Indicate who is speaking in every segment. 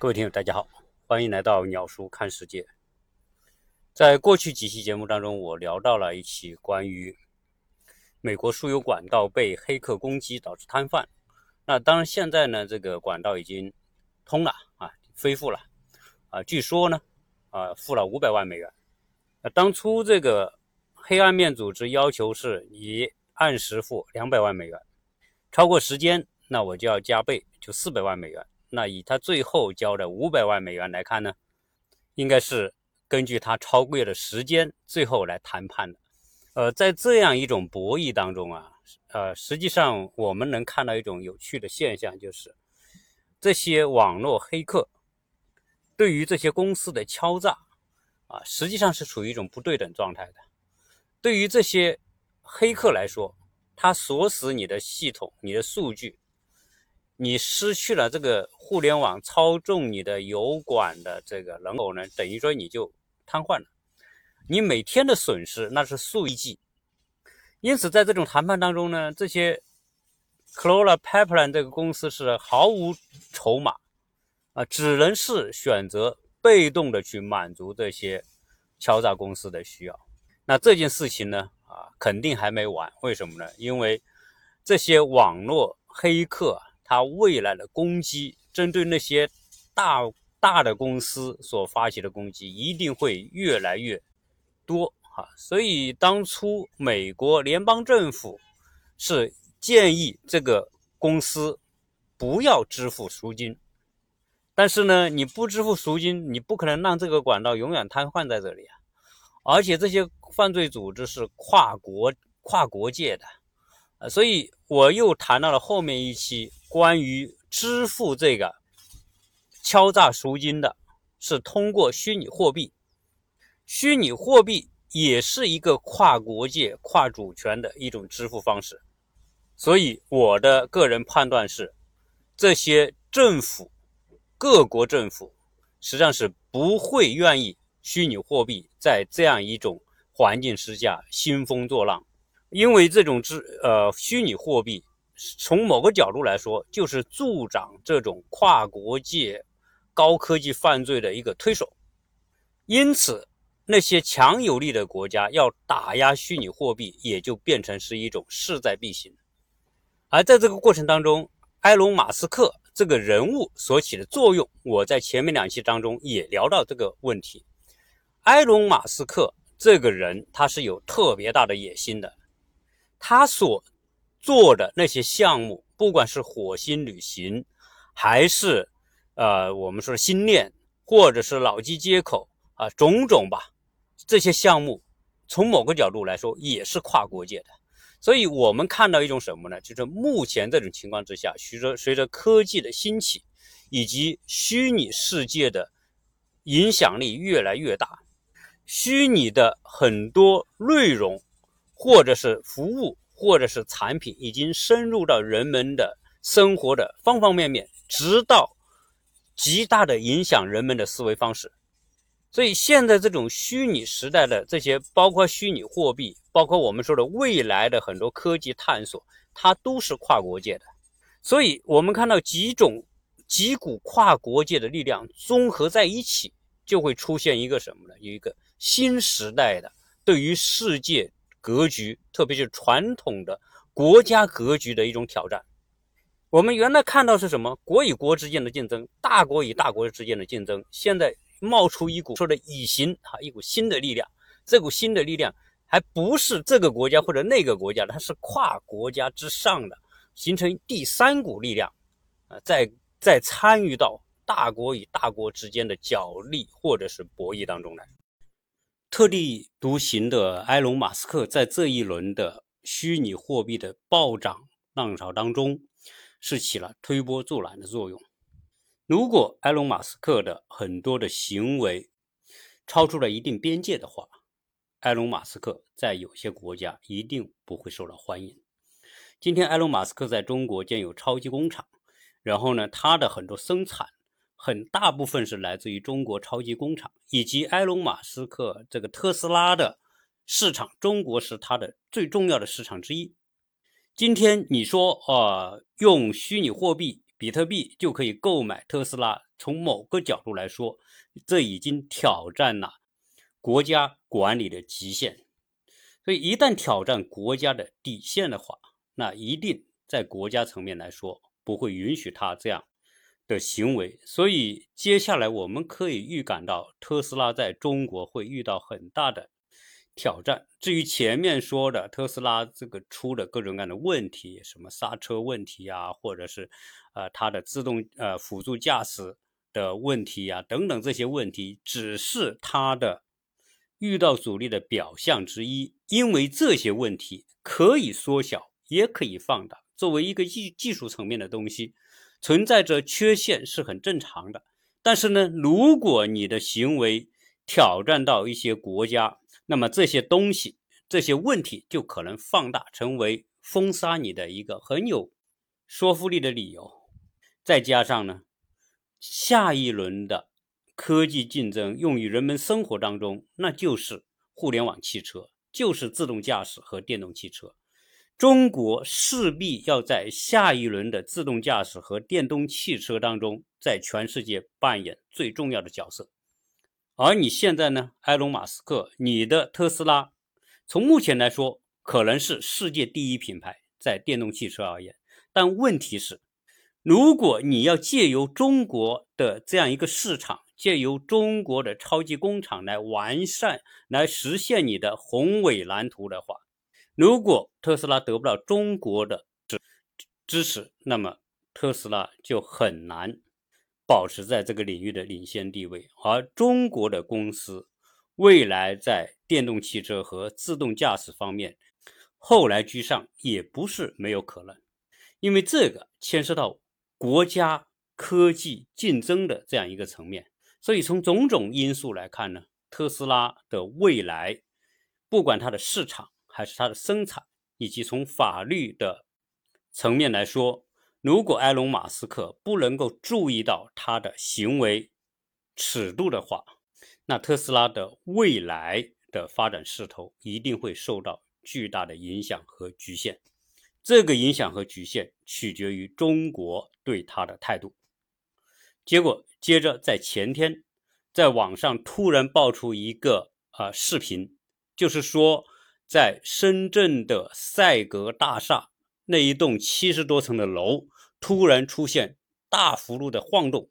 Speaker 1: 各位听友，大家好，欢迎来到鸟叔看世界。在过去几期节目当中，我聊到了一起关于美国输油管道被黑客攻击导致瘫痪。那当然，现在呢，这个管道已经通了啊，恢复了啊。据说呢，啊，付了五百万美元。那当初这个黑暗面组织要求是你按时付两百万美元，超过时间，那我就要加倍，就四百万美元。那以他最后交的五百万美元来看呢，应该是根据他超过的时间最后来谈判的。呃，在这样一种博弈当中啊，呃，实际上我们能看到一种有趣的现象，就是这些网络黑客对于这些公司的敲诈啊，实际上是处于一种不对等状态的。对于这些黑客来说，他锁死你的系统、你的数据。你失去了这个互联网操纵你的油管的这个人偶呢，等于说你就瘫痪了。你每天的损失那是数亿计。因此，在这种谈判当中呢，这些 c l o r a Pipeline 这个公司是毫无筹码啊，只能是选择被动的去满足这些敲诈公司的需要。那这件事情呢，啊，肯定还没完。为什么呢？因为这些网络黑客。他未来的攻击，针对那些大大的公司所发起的攻击，一定会越来越多哈。所以当初美国联邦政府是建议这个公司不要支付赎金，但是呢，你不支付赎金，你不可能让这个管道永远瘫痪在这里啊。而且这些犯罪组织是跨国跨国界的。啊，所以我又谈到了后面一期关于支付这个敲诈赎金的，是通过虚拟货币。虚拟货币也是一个跨国界、跨主权的一种支付方式。所以我的个人判断是，这些政府、各国政府实际上是不会愿意虚拟货币在这样一种环境之下兴风作浪。因为这种资呃虚拟货币，从某个角度来说，就是助长这种跨国界高科技犯罪的一个推手。因此，那些强有力的国家要打压虚拟货币，也就变成是一种势在必行。而在这个过程当中，埃隆·马斯克这个人物所起的作用，我在前面两期当中也聊到这个问题。埃隆·马斯克这个人，他是有特别大的野心的。他所做的那些项目，不管是火星旅行，还是呃我们说的星链，或者是脑机接口啊，种种吧，这些项目从某个角度来说也是跨国界的。所以，我们看到一种什么呢？就是目前这种情况之下，随着随着科技的兴起，以及虚拟世界的影响力越来越大，虚拟的很多内容。或者是服务，或者是产品，已经深入到人们的生活的方方面面，直到极大的影响人们的思维方式。所以，现在这种虚拟时代的这些，包括虚拟货币，包括我们说的未来的很多科技探索，它都是跨国界的。所以，我们看到几种几股跨国界的力量综合在一起，就会出现一个什么呢？有一个新时代的对于世界。格局，特别是传统的国家格局的一种挑战。我们原来看到是什么？国与国之间的竞争，大国与大国之间的竞争。现在冒出一股说的以形哈，一股新的力量。这股新的力量还不是这个国家或者那个国家，它是跨国家之上的，形成第三股力量啊，在在参与到大国与大国之间的角力或者是博弈当中来。特立独行的埃隆·马斯克在这一轮的虚拟货币的暴涨浪潮当中，是起了推波助澜的作用。如果埃隆·马斯克的很多的行为超出了一定边界的话，埃隆·马斯克在有些国家一定不会受到欢迎。今天，埃隆·马斯克在中国建有超级工厂，然后呢，他的很多生产。很大部分是来自于中国超级工厂，以及埃隆·马斯克这个特斯拉的市场，中国是它的最重要的市场之一。今天你说啊，用虚拟货币比特币就可以购买特斯拉，从某个角度来说，这已经挑战了国家管理的极限。所以，一旦挑战国家的底线的话，那一定在国家层面来说不会允许他这样的行为。所以，接下来我们可以预感到特斯拉在中国会遇到很大的。挑战。至于前面说的特斯拉这个出的各种各样的问题，什么刹车问题啊，或者是呃它的自动呃辅助驾驶的问题啊等等这些问题，只是它的遇到阻力的表象之一。因为这些问题可以缩小，也可以放大。作为一个技技术层面的东西，存在着缺陷是很正常的。但是呢，如果你的行为挑战到一些国家，那么这些东西、这些问题就可能放大，成为封杀你的一个很有说服力的理由。再加上呢，下一轮的科技竞争用于人们生活当中，那就是互联网汽车，就是自动驾驶和电动汽车。中国势必要在下一轮的自动驾驶和电动汽车当中，在全世界扮演最重要的角色。而你现在呢，埃隆·马斯克，你的特斯拉，从目前来说可能是世界第一品牌，在电动汽车而言。但问题是，如果你要借由中国的这样一个市场，借由中国的超级工厂来完善、来实现你的宏伟蓝图的话，如果特斯拉得不到中国的支支持，那么特斯拉就很难。保持在这个领域的领先地位，而中国的公司未来在电动汽车和自动驾驶方面后来居上也不是没有可能，因为这个牵涉到国家科技竞争的这样一个层面，所以从种种因素来看呢，特斯拉的未来，不管它的市场还是它的生产，以及从法律的层面来说。如果埃隆·马斯克不能够注意到他的行为尺度的话，那特斯拉的未来的发展势头一定会受到巨大的影响和局限。这个影响和局限取决于中国对他的态度。结果，接着在前天，在网上突然爆出一个啊视频，就是说在深圳的赛格大厦那一栋七十多层的楼。突然出现大幅度的晃动，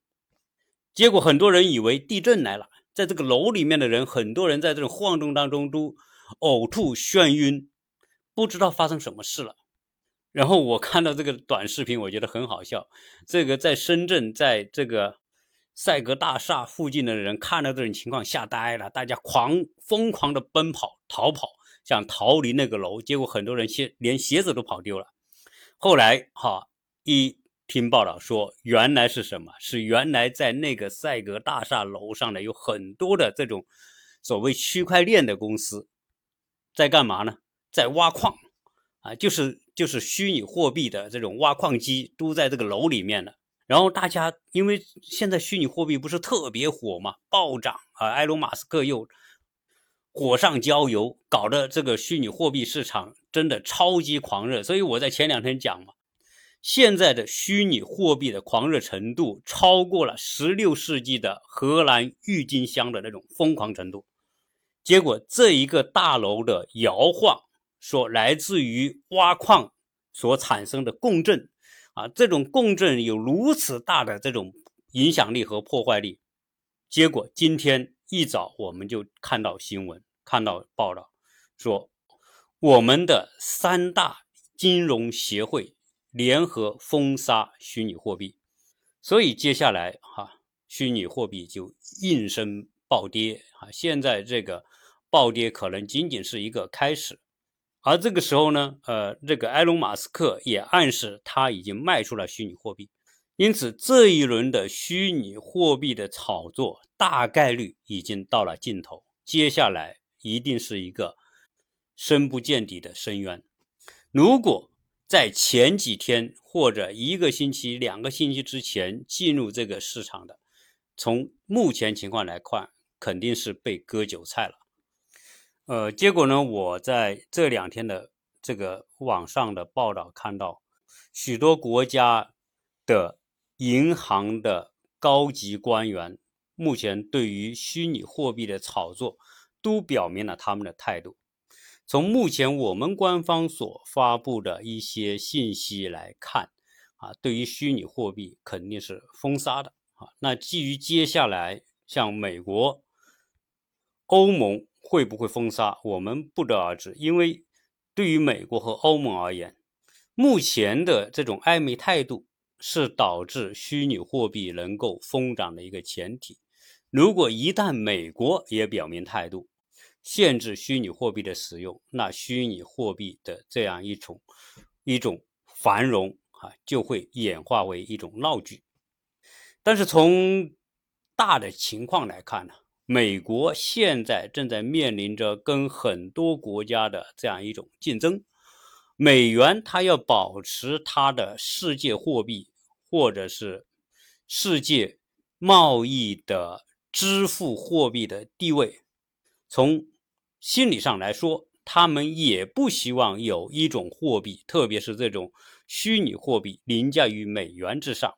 Speaker 1: 结果很多人以为地震来了。在这个楼里面的人，很多人在这种晃动当中都呕吐、眩晕，不知道发生什么事了。然后我看到这个短视频，我觉得很好笑。这个在深圳，在这个赛格大厦附近的人看到这种情况吓呆了，大家狂疯狂的奔跑、逃跑，想逃离那个楼。结果很多人鞋连鞋子都跑丢了。后来哈。一听报道说，原来是什么？是原来在那个赛格大厦楼上的有很多的这种所谓区块链的公司，在干嘛呢？在挖矿啊，就是就是虚拟货币的这种挖矿机都在这个楼里面了。然后大家因为现在虚拟货币不是特别火嘛，暴涨啊，埃隆·马斯克又火上浇油，搞得这个虚拟货币市场真的超级狂热。所以我在前两天讲嘛。现在的虚拟货币的狂热程度，超过了16世纪的荷兰郁金香的那种疯狂程度。结果，这一个大楼的摇晃，所来自于挖矿所产生的共振，啊，这种共振有如此大的这种影响力和破坏力。结果，今天一早我们就看到新闻，看到报道，说我们的三大金融协会。联合封杀虚拟货币，所以接下来哈，虚拟货币就应声暴跌啊！现在这个暴跌可能仅仅是一个开始，而这个时候呢，呃，这个埃隆·马斯克也暗示他已经卖出了虚拟货币，因此这一轮的虚拟货币的炒作大概率已经到了尽头，接下来一定是一个深不见底的深渊。如果在前几天或者一个星期、两个星期之前进入这个市场的，从目前情况来看，肯定是被割韭菜了。呃，结果呢，我在这两天的这个网上的报道看到，许多国家的银行的高级官员目前对于虚拟货币的炒作，都表明了他们的态度。从目前我们官方所发布的一些信息来看，啊，对于虚拟货币肯定是封杀的啊。那基于接下来像美国、欧盟会不会封杀，我们不得而知。因为对于美国和欧盟而言，目前的这种暧昧态度是导致虚拟货币能够疯涨的一个前提。如果一旦美国也表明态度，限制虚拟货币的使用，那虚拟货币的这样一种一种繁荣啊，就会演化为一种闹剧。但是从大的情况来看呢，美国现在正在面临着跟很多国家的这样一种竞争。美元它要保持它的世界货币或者是世界贸易的支付货币的地位，从心理上来说，他们也不希望有一种货币，特别是这种虚拟货币凌驾于美元之上。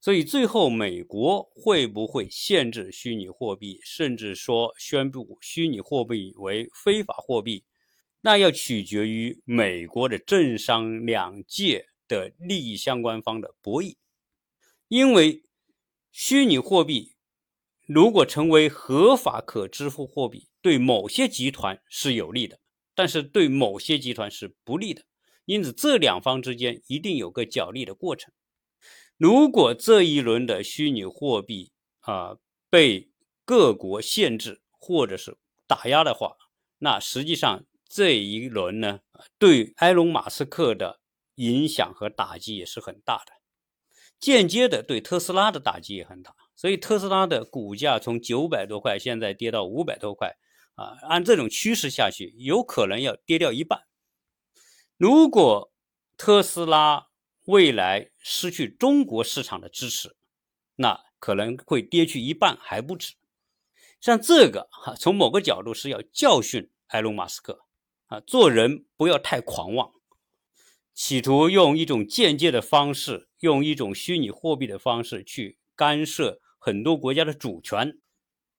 Speaker 1: 所以最后，美国会不会限制虚拟货币，甚至说宣布虚拟货币为非法货币？那要取决于美国的政商两界的利益相关方的博弈，因为虚拟货币如果成为合法可支付货币，对某些集团是有利的，但是对某些集团是不利的。因此，这两方之间一定有个角力的过程。如果这一轮的虚拟货币啊被各国限制或者是打压的话，那实际上。这一轮呢，对埃隆·马斯克的影响和打击也是很大的，间接的对特斯拉的打击也很大。所以特斯拉的股价从九百多块现在跌到五百多块，啊，按这种趋势下去，有可能要跌掉一半。如果特斯拉未来失去中国市场的支持，那可能会跌去一半还不止。像这个哈，从某个角度是要教训埃隆·马斯克。啊，做人不要太狂妄，企图用一种间接的方式，用一种虚拟货币的方式去干涉很多国家的主权，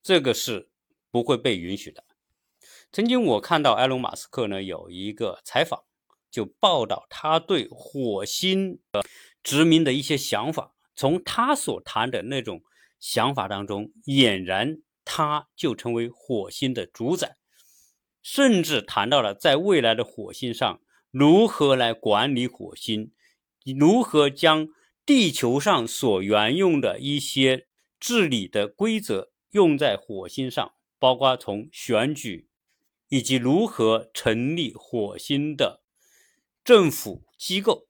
Speaker 1: 这个是不会被允许的。曾经我看到埃隆·马斯克呢有一个采访，就报道他对火星的殖民的一些想法。从他所谈的那种想法当中，俨然他就成为火星的主宰。甚至谈到了在未来的火星上如何来管理火星，如何将地球上所沿用的一些治理的规则用在火星上，包括从选举以及如何成立火星的政府机构。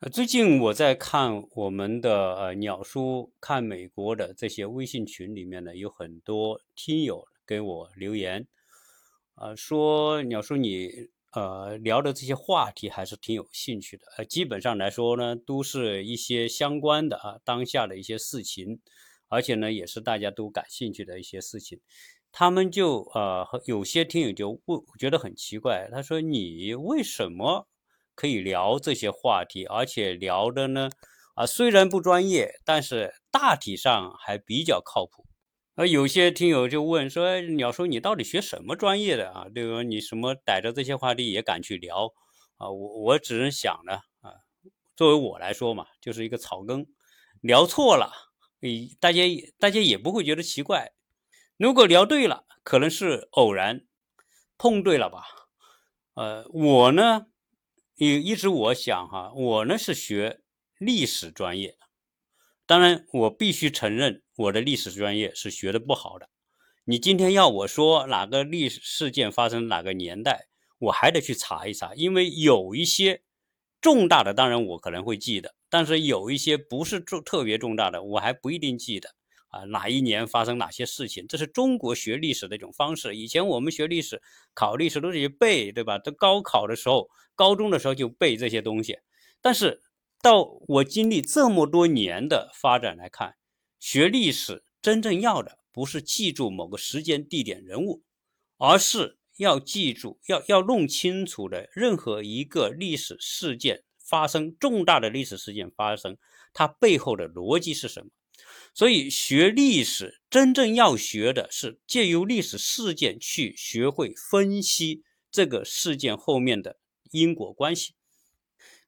Speaker 1: 呃，最近我在看我们的呃鸟叔看美国的这些微信群里面呢，有很多听友给我留言。啊，说鸟叔，你呃聊的这些话题还是挺有兴趣的。呃，基本上来说呢，都是一些相关的啊，当下的一些事情，而且呢，也是大家都感兴趣的一些事情。他们就呃，有些听友就问，觉得很奇怪，他说你为什么可以聊这些话题，而且聊的呢，啊，虽然不专业，但是大体上还比较靠谱。而有些听友就问说：“鸟叔，你到底学什么专业的啊？对吧？你什么逮着这些话题也敢去聊啊？”我我只能想呢啊，作为我来说嘛，就是一个草根，聊错了，诶，大家大家也不会觉得奇怪。如果聊对了，可能是偶然碰对了吧。呃，我呢也一直我想哈，我呢是学历史专业的，当然我必须承认。我的历史专业是学的不好的，你今天要我说哪个历史事件发生哪个年代，我还得去查一查，因为有一些重大的，当然我可能会记得，但是有一些不是重特别重大的，我还不一定记得啊。哪一年发生哪些事情，这是中国学历史的一种方式。以前我们学历史、考历史都是背，对吧？都高考的时候、高中的时候就背这些东西。但是到我经历这么多年的发展来看。学历史真正要的不是记住某个时间、地点、人物，而是要记住、要要弄清楚的任何一个历史事件发生、重大的历史事件发生，它背后的逻辑是什么？所以学历史真正要学的是借由历史事件去学会分析这个事件后面的因果关系。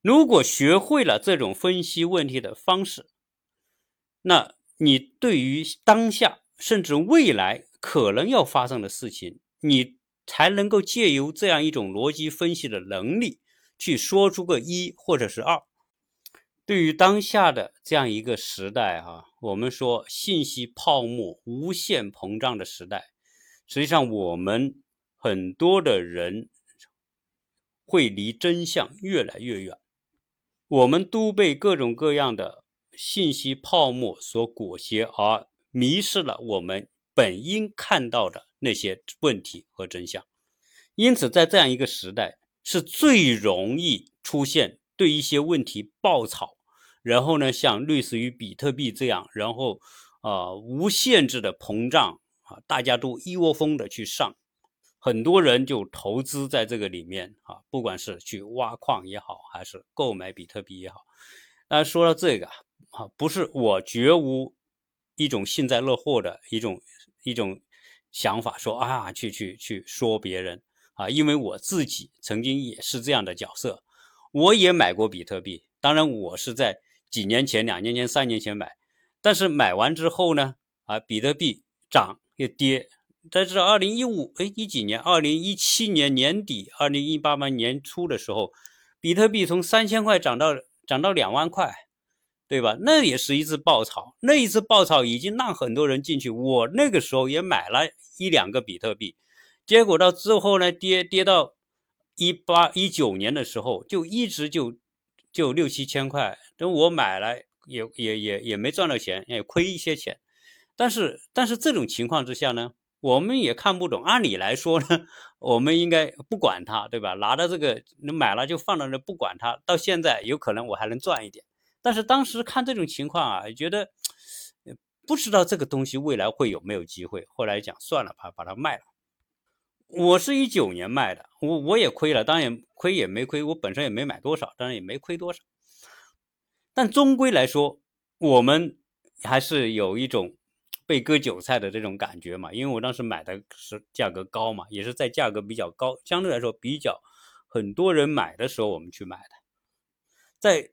Speaker 1: 如果学会了这种分析问题的方式，那你对于当下甚至未来可能要发生的事情，你才能够借由这样一种逻辑分析的能力，去说出个一或者是二。对于当下的这样一个时代，哈，我们说信息泡沫无限膨胀的时代，实际上我们很多的人会离真相越来越远，我们都被各种各样的信息泡沫所裹挟，而迷失了我们本应看到的那些问题和真相。因此，在这样一个时代，是最容易出现对一些问题爆炒。然后呢，像类似于比特币这样，然后啊无限制的膨胀啊，大家都一窝蜂的去上，很多人就投资在这个里面啊，不管是去挖矿也好，还是购买比特币也好。那说到这个啊，不是我绝无一种幸灾乐祸的一种一种想法，说啊去去去说别人啊，因为我自己曾经也是这样的角色，我也买过比特币，当然我是在。几年前、两年前、三年前买，但是买完之后呢，啊，比特币涨又跌。但是二零一五，哎，一几年？二零一七年年底、二零一八年年初的时候，比特币从三千块涨到涨到两万块，对吧？那也是一次爆炒，那一次爆炒已经让很多人进去。我那个时候也买了一两个比特币，结果到之后呢，跌跌到一八一九年的时候，就一直就。就六七千块，等我买了也也也也没赚到钱，也亏一些钱。但是但是这种情况之下呢，我们也看不懂。按理来说呢，我们应该不管它，对吧？拿到这个你买了就放到那不管它，到现在有可能我还能赚一点。但是当时看这种情况啊，觉得不知道这个东西未来会有没有机会。后来讲算了，把把它卖了。我是一九年卖的，我我也亏了，当然亏也没亏，我本身也没买多少，当然也没亏多少。但终归来说，我们还是有一种被割韭菜的这种感觉嘛，因为我当时买的是价格高嘛，也是在价格比较高，相对来说比较很多人买的时候我们去买的。在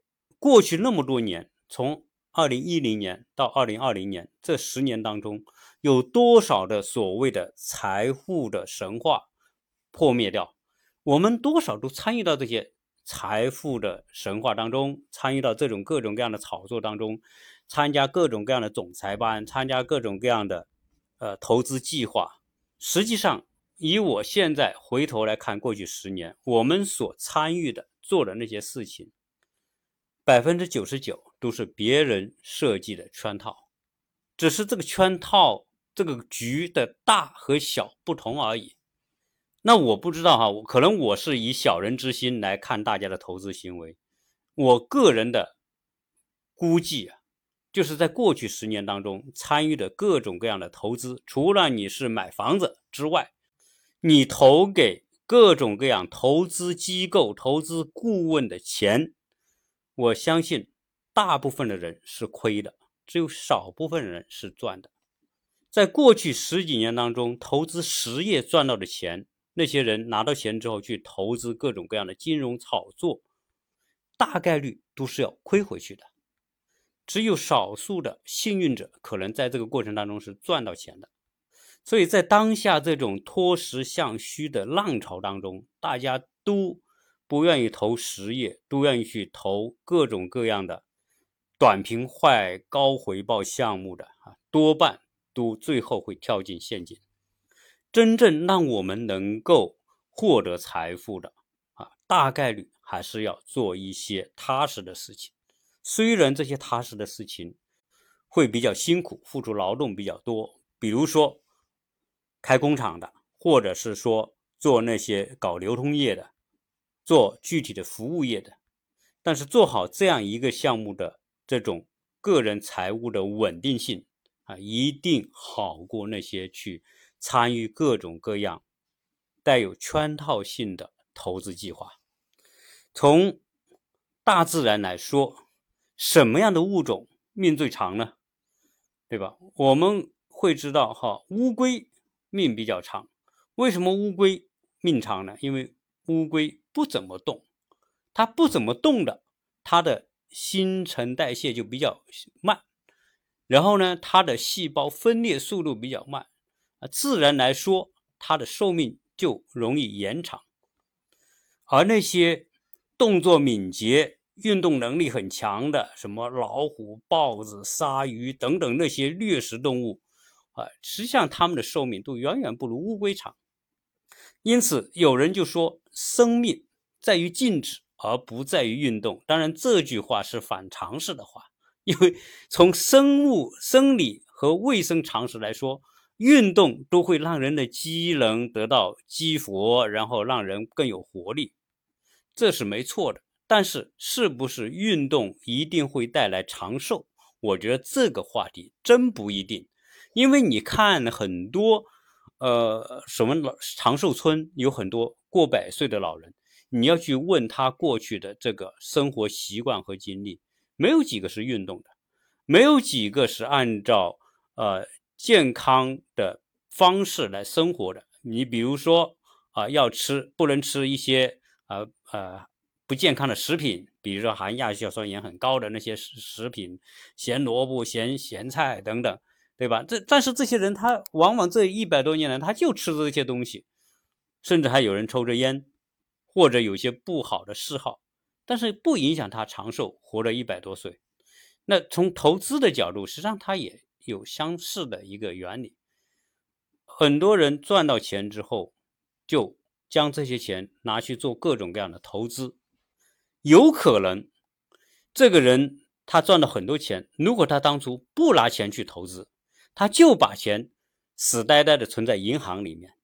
Speaker 1: 过去那么多年，从二零一零年到二零二零年这十年当中。有多少的所谓的财富的神话破灭掉？我们多少都参与到这些财富的神话当中，参与到这种各种各样的炒作当中，参加各种各样的总裁班，参加各种各样的呃投资计划。实际上，以我现在回头来看，过去十年我们所参与的做的那些事情，百分之九十九都是别人设计的圈套，只是这个圈套。这个局的大和小不同而已。那我不知道哈，可能我是以小人之心来看大家的投资行为。我个人的估计啊，就是在过去十年当中参与的各种各样的投资，除了你是买房子之外，你投给各种各样投资机构、投资顾问的钱，我相信大部分的人是亏的，只有少部分人是赚的。在过去十几年当中，投资实业赚到的钱，那些人拿到钱之后去投资各种各样的金融炒作，大概率都是要亏回去的。只有少数的幸运者可能在这个过程当中是赚到钱的。所以在当下这种脱实向虚的浪潮当中，大家都不愿意投实业，都愿意去投各种各样的短平快、高回报项目的啊，多半。都最后会跳进陷阱。真正让我们能够获得财富的啊，大概率还是要做一些踏实的事情。虽然这些踏实的事情会比较辛苦，付出劳动比较多，比如说开工厂的，或者是说做那些搞流通业的，做具体的服务业的。但是做好这样一个项目的这种个人财务的稳定性。啊，一定好过那些去参与各种各样带有圈套性的投资计划。从大自然来说，什么样的物种命最长呢？对吧？我们会知道哈，乌龟命比较长。为什么乌龟命长呢？因为乌龟不怎么动，它不怎么动的，它的新陈代谢就比较慢，然后呢，它的细胞分裂速度比较慢，啊，自然来说，它的寿命就容易延长。而那些动作敏捷、运动能力很强的，什么老虎、豹子、鲨鱼等等那些掠食动物，啊，实际上它们的寿命都远远不如乌龟长。因此，有人就说，生命在于静止，而不在于运动。当然，这句话是反常识的话，因为从生物生理和卫生常识来说，运动都会让人的机能得到激活，然后让人更有活力，这是没错的。但是，是不是运动一定会带来长寿？我觉得这个话题真不一定，因为你看很多。呃，什么老长寿村有很多过百岁的老人，你要去问他过去的这个生活习惯和经历，没有几个是运动的，没有几个是按照呃健康的方式来生活的。你比如说啊，要吃不能吃一些呃呃不健康的食品，比如说含亚硝酸盐很高的那些食食品，咸萝卜、咸咸菜等等。对吧？这但是这些人他往往这一百多年来他就吃这些东西，甚至还有人抽着烟，或者有些不好的嗜好，但是不影响他长寿，活了一百多岁。那从投资的角度，实际上他也有相似的一个原理。很多人赚到钱之后，就将这些钱拿去做各种各样的投资，有可能这个人他赚了很多钱，如果他当初不拿钱去投资。他就把钱死呆呆的存在银行里面，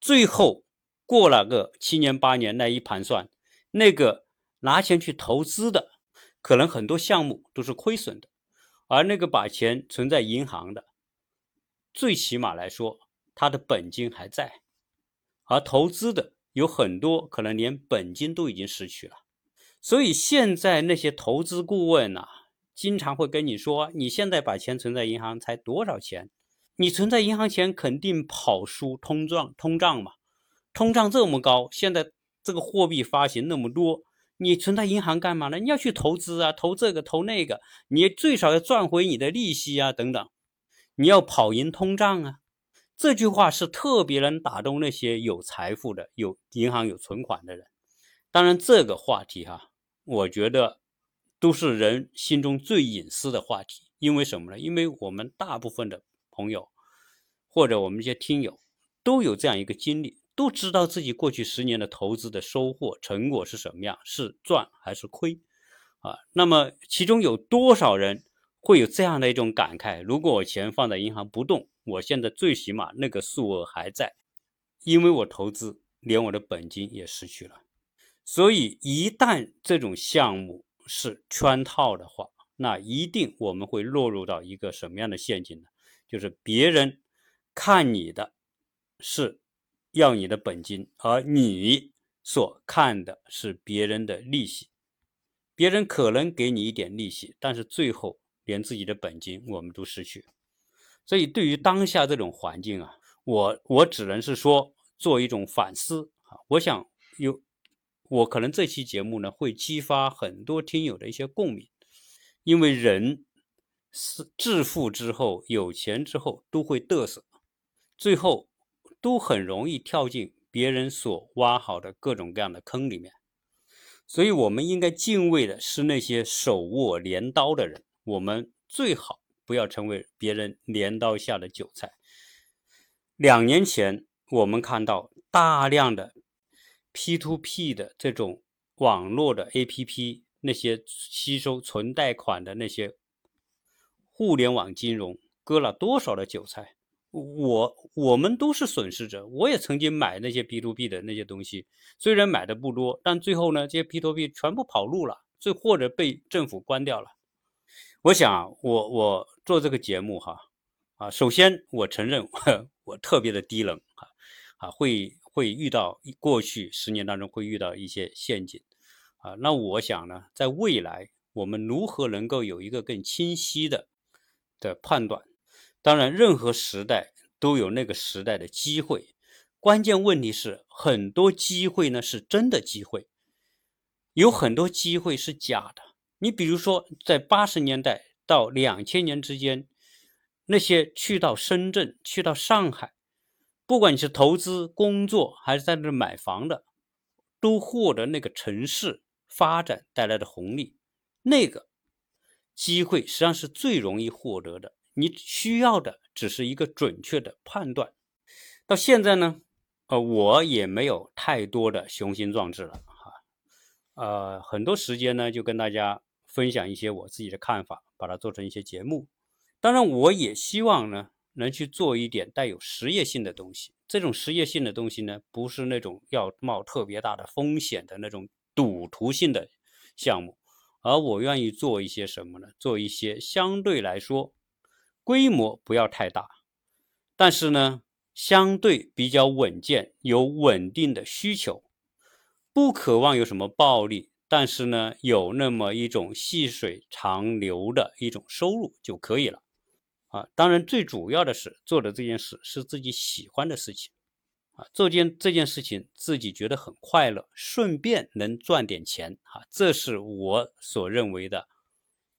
Speaker 1: 最后过了个七年八年，那一盘算，那个拿钱去投资的，可能很多项目都是亏损的，而那个把钱存在银行的，最起码来说，他的本金还在，而投资的有很多可能连本金都已经失去了，所以现在那些投资顾问呐。经常会跟你说，你现在把钱存在银行才多少钱？你存在银行钱肯定跑输通胀，通胀嘛，通胀这么高，现在这个货币发行那么多，你存在银行干嘛呢？你要去投资啊，投这个投那个，你最少要赚回你的利息啊，等等，你要跑赢通胀啊。这句话是特别能打动那些有财富的、有银行有存款的人。当然，这个话题哈，我觉得。都是人心中最隐私的话题，因为什么呢？因为我们大部分的朋友，或者我们一些听友，都有这样一个经历，都知道自己过去十年的投资的收获成果是什么样，是赚还是亏啊？那么其中有多少人会有这样的一种感慨：如果我钱放在银行不动，我现在最起码那个数额还在，因为我投资连我的本金也失去了。所以一旦这种项目，是圈套的话，那一定我们会落入到一个什么样的陷阱呢？就是别人看你的是要你的本金，而你所看的是别人的利息。别人可能给你一点利息，但是最后连自己的本金我们都失去。所以对于当下这种环境啊，我我只能是说做一种反思啊。我想有。我可能这期节目呢会激发很多听友的一些共鸣，因为人是致富之后有钱之后都会嘚瑟，最后都很容易跳进别人所挖好的各种各样的坑里面，所以我们应该敬畏的是那些手握镰刀的人，我们最好不要成为别人镰刀下的韭菜。两年前我们看到大量的。P to P 的这种网络的 APP，那些吸收存贷款的那些互联网金融，割了多少的韭菜？我我们都是损失者。我也曾经买那些 P to P 的那些东西，虽然买的不多，但最后呢，这些 P to P 全部跑路了，最或者被政府关掉了。我想，我我做这个节目哈啊，首先我承认 我特别的低冷啊啊会。会遇到过去十年当中会遇到一些陷阱，啊，那我想呢，在未来我们如何能够有一个更清晰的的判断，当然，任何时代都有那个时代的机会，关键问题是很多机会呢是真的机会，有很多机会是假的。你比如说，在八十年代到两千年之间，那些去到深圳、去到上海，不管你是投资、工作还是在那买房的，都获得那个城市发展带来的红利。那个机会实际上是最容易获得的，你需要的只是一个准确的判断。到现在呢，呃，我也没有太多的雄心壮志了哈，呃，很多时间呢就跟大家分享一些我自己的看法，把它做成一些节目。当然，我也希望呢能去做一点带有实业性的东西。这种实业性的东西呢，不是那种要冒特别大的风险的那种赌徒性的项目。而我愿意做一些什么呢？做一些相对来说规模不要太大，但是呢相对比较稳健、有稳定的需求，不渴望有什么暴利，但是呢有那么一种细水长流的一种收入就可以了。啊，当然最主要的是做的这件事是自己喜欢的事情。啊，做件这件事情自己觉得很快乐，顺便能赚点钱，啊，这是我所认为的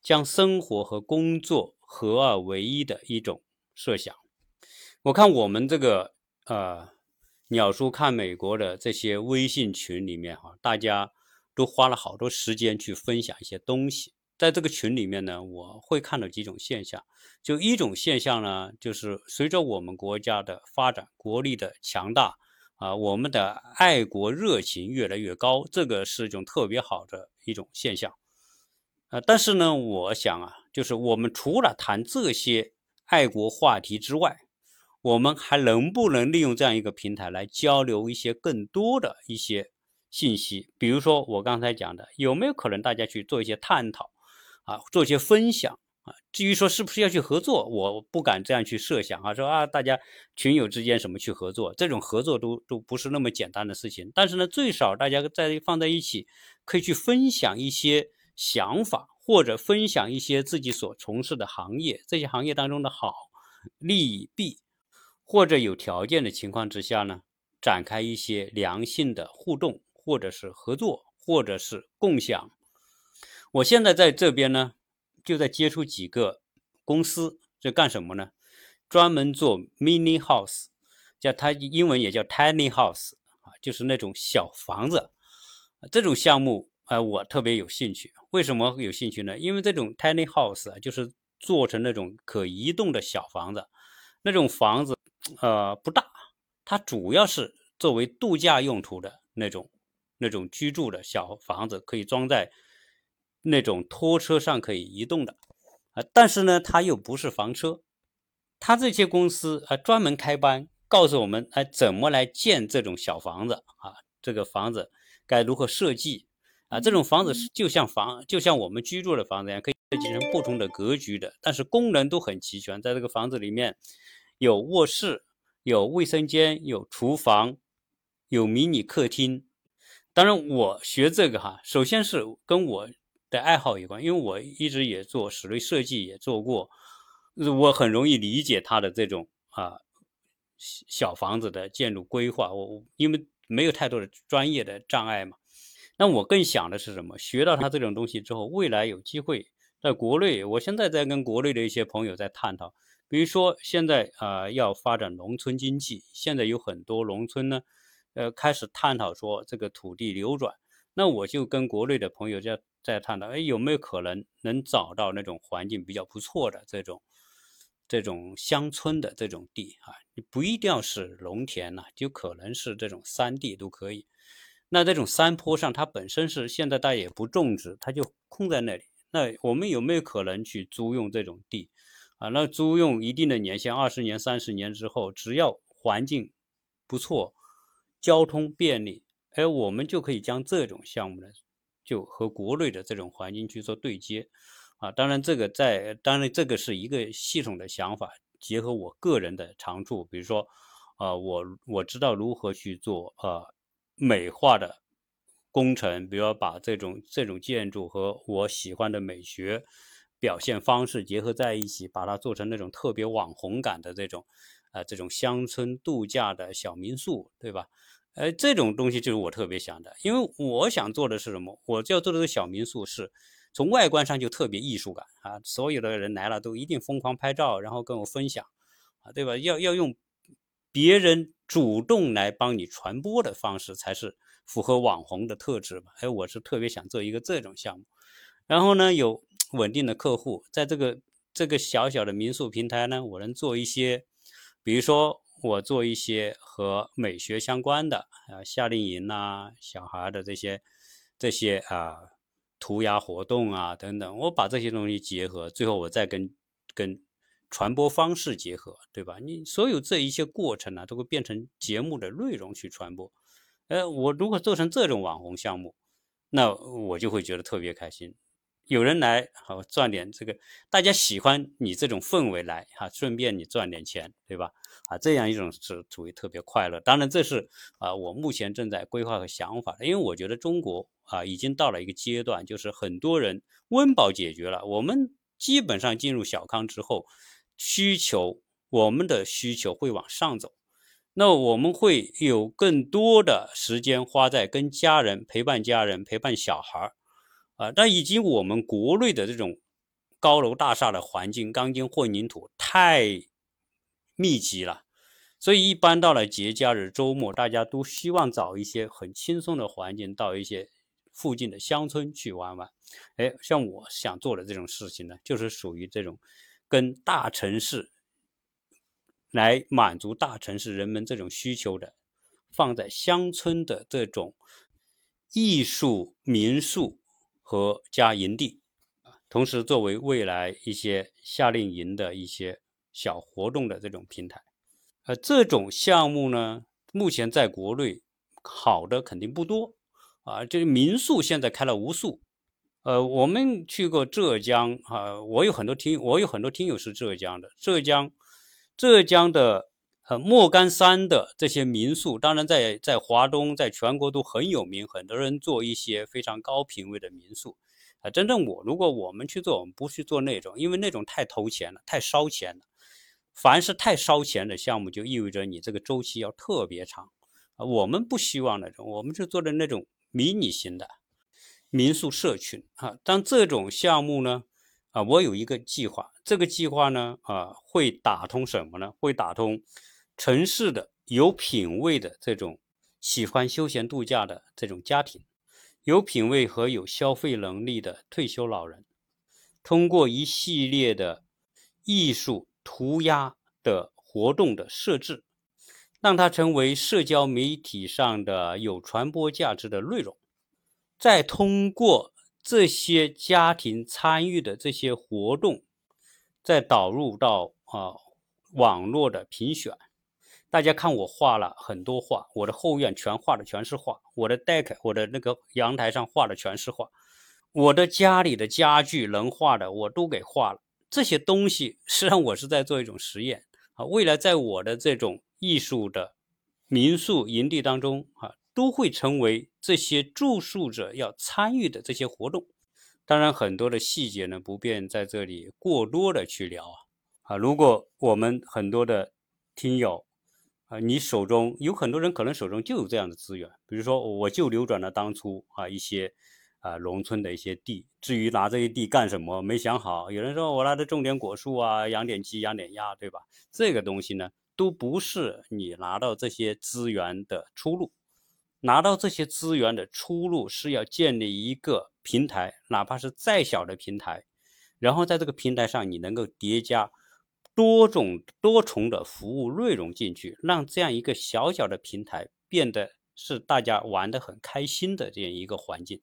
Speaker 1: 将生活和工作合二为一的一种设想。我看我们这个呃鸟叔看美国的这些微信群里面，哈，大家都花了好多时间去分享一些东西。在这个群里面呢，我会看到几种现象。就一种现象呢，就是随着我们国家的发展，国力的强大啊，我们的爱国热情越来越高，这个是一种特别好的一种现象。啊，但是呢，我想啊，就是我们除了谈这些爱国话题之外，我们还能不能利用这样一个平台来交流一些更多的一些信息？比如说我刚才讲的，有没有可能大家去做一些探讨？啊，做一些分享啊。至于说是不是要去合作，我不敢这样去设想啊。说啊，大家群友之间什么去合作，这种合作都都不是那么简单的事情。但是呢，最少大家在放在一起，可以去分享一些想法，或者分享一些自己所从事的行业，这些行业当中的好利弊，或者有条件的情况之下呢，展开一些良性的互动，或者是合作，或者是共享。我现在在这边呢，就在接触几个公司，在干什么呢？专门做 mini house，叫它英文也叫 tiny house 啊，就是那种小房子。这种项目啊，我特别有兴趣。为什么有兴趣呢？因为这种 tiny house，就是做成那种可移动的小房子。那种房子呃不大，它主要是作为度假用途的那种那种居住的小房子，可以装在。那种拖车上可以移动的，啊，但是呢，它又不是房车，它这些公司啊专门开班告诉我们，哎，怎么来建这种小房子啊？这个房子该如何设计啊？这种房子是就像房，就像我们居住的房子一样，可以设计成不同的格局的，但是功能都很齐全。在这个房子里面，有卧室，有卫生间，有厨房，有迷你客厅。当然，我学这个哈，首先是跟我。爱好有关，因为我一直也做室内设计，也做过，我很容易理解他的这种啊小房子的建筑规划。我因为没有太多的专业的障碍嘛，那我更想的是什么？学到他这种东西之后，未来有机会在国内，我现在在跟国内的一些朋友在探讨，比如说现在啊要发展农村经济，现在有很多农村呢，呃开始探讨说这个土地流转，那我就跟国内的朋友在。在探讨，哎，有没有可能能找到那种环境比较不错的这种这种乡村的这种地啊？你不一定要是农田呐，就可能是这种山地都可以。那这种山坡上，它本身是现在大家也不种植，它就空在那里。那我们有没有可能去租用这种地啊？那租用一定的年限，二十年、三十年之后，只要环境不错，交通便利，哎，我们就可以将这种项目呢。就和国内的这种环境去做对接，啊，当然这个在，当然这个是一个系统的想法，结合我个人的长处，比如说，啊，我我知道如何去做呃美化的工程，比如说把这种这种建筑和我喜欢的美学表现方式结合在一起，把它做成那种特别网红感的这种，啊，这种乡村度假的小民宿，对吧？呃，这种东西就是我特别想的，因为我想做的是什么？我就要做的这个小民宿是从外观上就特别艺术感啊，所有的人来了都一定疯狂拍照，然后跟我分享，啊，对吧？要要用别人主动来帮你传播的方式，才是符合网红的特质吧？哎，我是特别想做一个这种项目，然后呢，有稳定的客户，在这个这个小小的民宿平台呢，我能做一些，比如说。我做一些和美学相关的啊，夏令营呐，小孩的这些这些啊涂鸦活动啊等等，我把这些东西结合，最后我再跟跟传播方式结合，对吧？你所有这一些过程呢，都会变成节目的内容去传播。呃，我如果做成这种网红项目，那我就会觉得特别开心。有人来好赚点这个，大家喜欢你这种氛围来哈，顺便你赚点钱，对吧？啊，这样一种是属于特别快乐。当然，这是啊，我目前正在规划和想法。因为我觉得中国啊，已经到了一个阶段，就是很多人温饱解决了，我们基本上进入小康之后，需求我们的需求会往上走，那我们会有更多的时间花在跟家人陪伴家人、陪伴小孩儿。啊，但以及我们国内的这种高楼大厦的环境，钢筋混凝土太密集了，所以一般到了节假日、周末，大家都希望找一些很轻松的环境，到一些附近的乡村去玩玩。哎，像我想做的这种事情呢，就是属于这种跟大城市来满足大城市人们这种需求的，放在乡村的这种艺术民宿。和加营地，同时作为未来一些夏令营的一些小活动的这种平台，呃，这种项目呢，目前在国内好的肯定不多啊。这个民宿现在开了无数，呃，我们去过浙江啊，我有很多听，我有很多听友是浙江的，浙江，浙江的。呃，莫干山的这些民宿，当然在在华东，在全国都很有名，很多人做一些非常高品位的民宿。啊，真正我如果我们去做，我们不去做那种，因为那种太投钱了，太烧钱了。凡是太烧钱的项目，就意味着你这个周期要特别长。啊，我们不希望那种，我们是做的那种迷你型的民宿社群。啊，但这种项目呢，啊，我有一个计划，这个计划呢，啊，会打通什么呢？会打通。城市的有品位的这种喜欢休闲度假的这种家庭，有品位和有消费能力的退休老人，通过一系列的艺术涂鸦的活动的设置，让它成为社交媒体上的有传播价值的内容，再通过这些家庭参与的这些活动，再导入到啊网络的评选。大家看我画了很多画，我的后院全画的全是画，我的 deck，我的那个阳台上画的全是画，我的家里的家具能画的我都给画了。这些东西实际上我是在做一种实验啊，未来在我的这种艺术的民宿营地当中啊，都会成为这些住宿者要参与的这些活动。当然，很多的细节呢不便在这里过多的去聊啊啊，如果我们很多的听友。啊，你手中有很多人可能手中就有这样的资源，比如说我就流转了当初啊一些啊农村的一些地，至于拿这些地干什么没想好。有人说我拿着种点果树啊，养点鸡，养点鸭，对吧？这个东西呢，都不是你拿到这些资源的出路。拿到这些资源的出路是要建立一个平台，哪怕是再小的平台，然后在这个平台上你能够叠加。多种多重的服务内容进去，让这样一个小小的平台变得是大家玩得很开心的这样一个环境。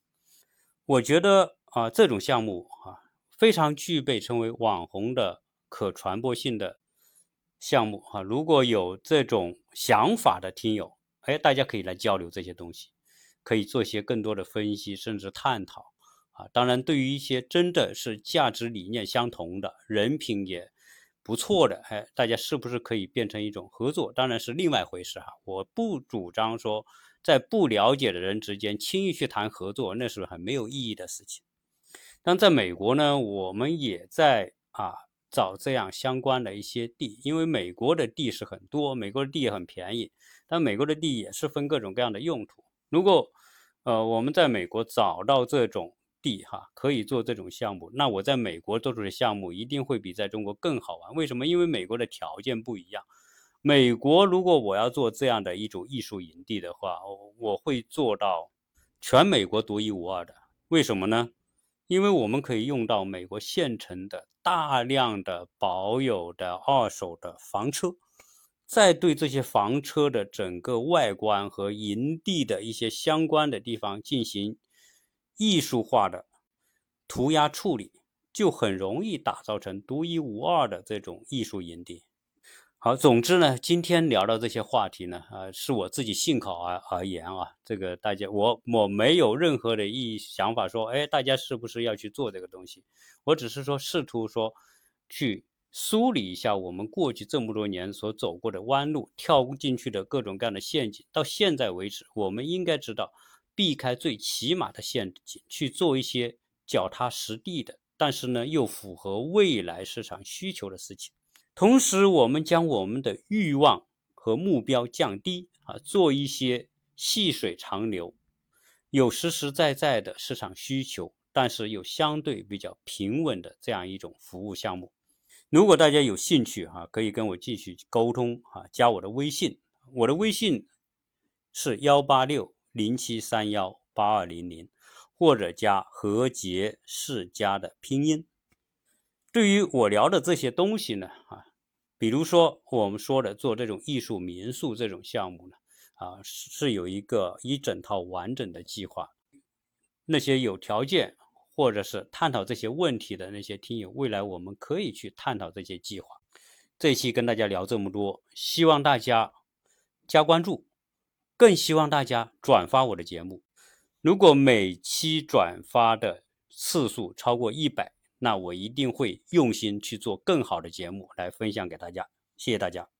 Speaker 1: 我觉得啊，这种项目啊，非常具备成为网红的可传播性的项目啊。如果有这种想法的听友，哎，大家可以来交流这些东西，可以做一些更多的分析，甚至探讨啊。当然，对于一些真的是价值理念相同的人品也。不错的，哎，大家是不是可以变成一种合作？当然是另外一回事哈。我不主张说在不了解的人之间轻易去谈合作，那是很没有意义的事情。但在美国呢，我们也在啊找这样相关的一些地，因为美国的地是很多，美国的地也很便宜，但美国的地也是分各种各样的用途。如果呃我们在美国找到这种地哈，可以做这种项目，那我在美国做出的项目一定会比在中国更好玩。为什么？因为美国的条件不一样。美国如果我要做这样的一种艺术营地的话，我我会做到全美国独一无二的。为什么呢？因为我们可以用到美国现成的大量的保有的二手的房车，再对这些房车的整个外观和营地的一些相关的地方进行艺术化的涂鸦处理，就很容易打造成独一无二的这种艺术营地。好，总之呢，今天聊到这些话题呢，啊，是我自己信考而而言啊，这个大家我我没有任何的意想法说，哎，大家是不是要去做这个东西？我只是说试图说，去梳理一下我们过去这么多年所走过的弯路，跳进去的各种各样的陷阱。到现在为止，我们应该知道避开最起码的陷阱，去做一些脚踏实地的，但是呢，又符合未来市场需求的事情。同时，我们将我们的欲望和目标降低啊，做一些细水长流、有实实在在的市场需求，但是又相对比较平稳的这样一种服务项目。如果大家有兴趣哈，可以跟我继续沟通啊，加我的微信，我的微信是幺八六零七三幺八二零零，或者加何杰世家的拼音。对于我聊的这些东西呢，啊，比如说我们说的做这种艺术民宿这种项目呢，啊，是有一个一整套完整的计划。那些有条件或者是探讨这些问题的那些听友，未来我们可以去探讨这些计划。这一期跟大家聊这么多，希望大家加关注，更希望大家转发我的节目。如果每期转发的次数超过一百。那我一定会用心去做更好的节目来分享给大家，谢谢大家。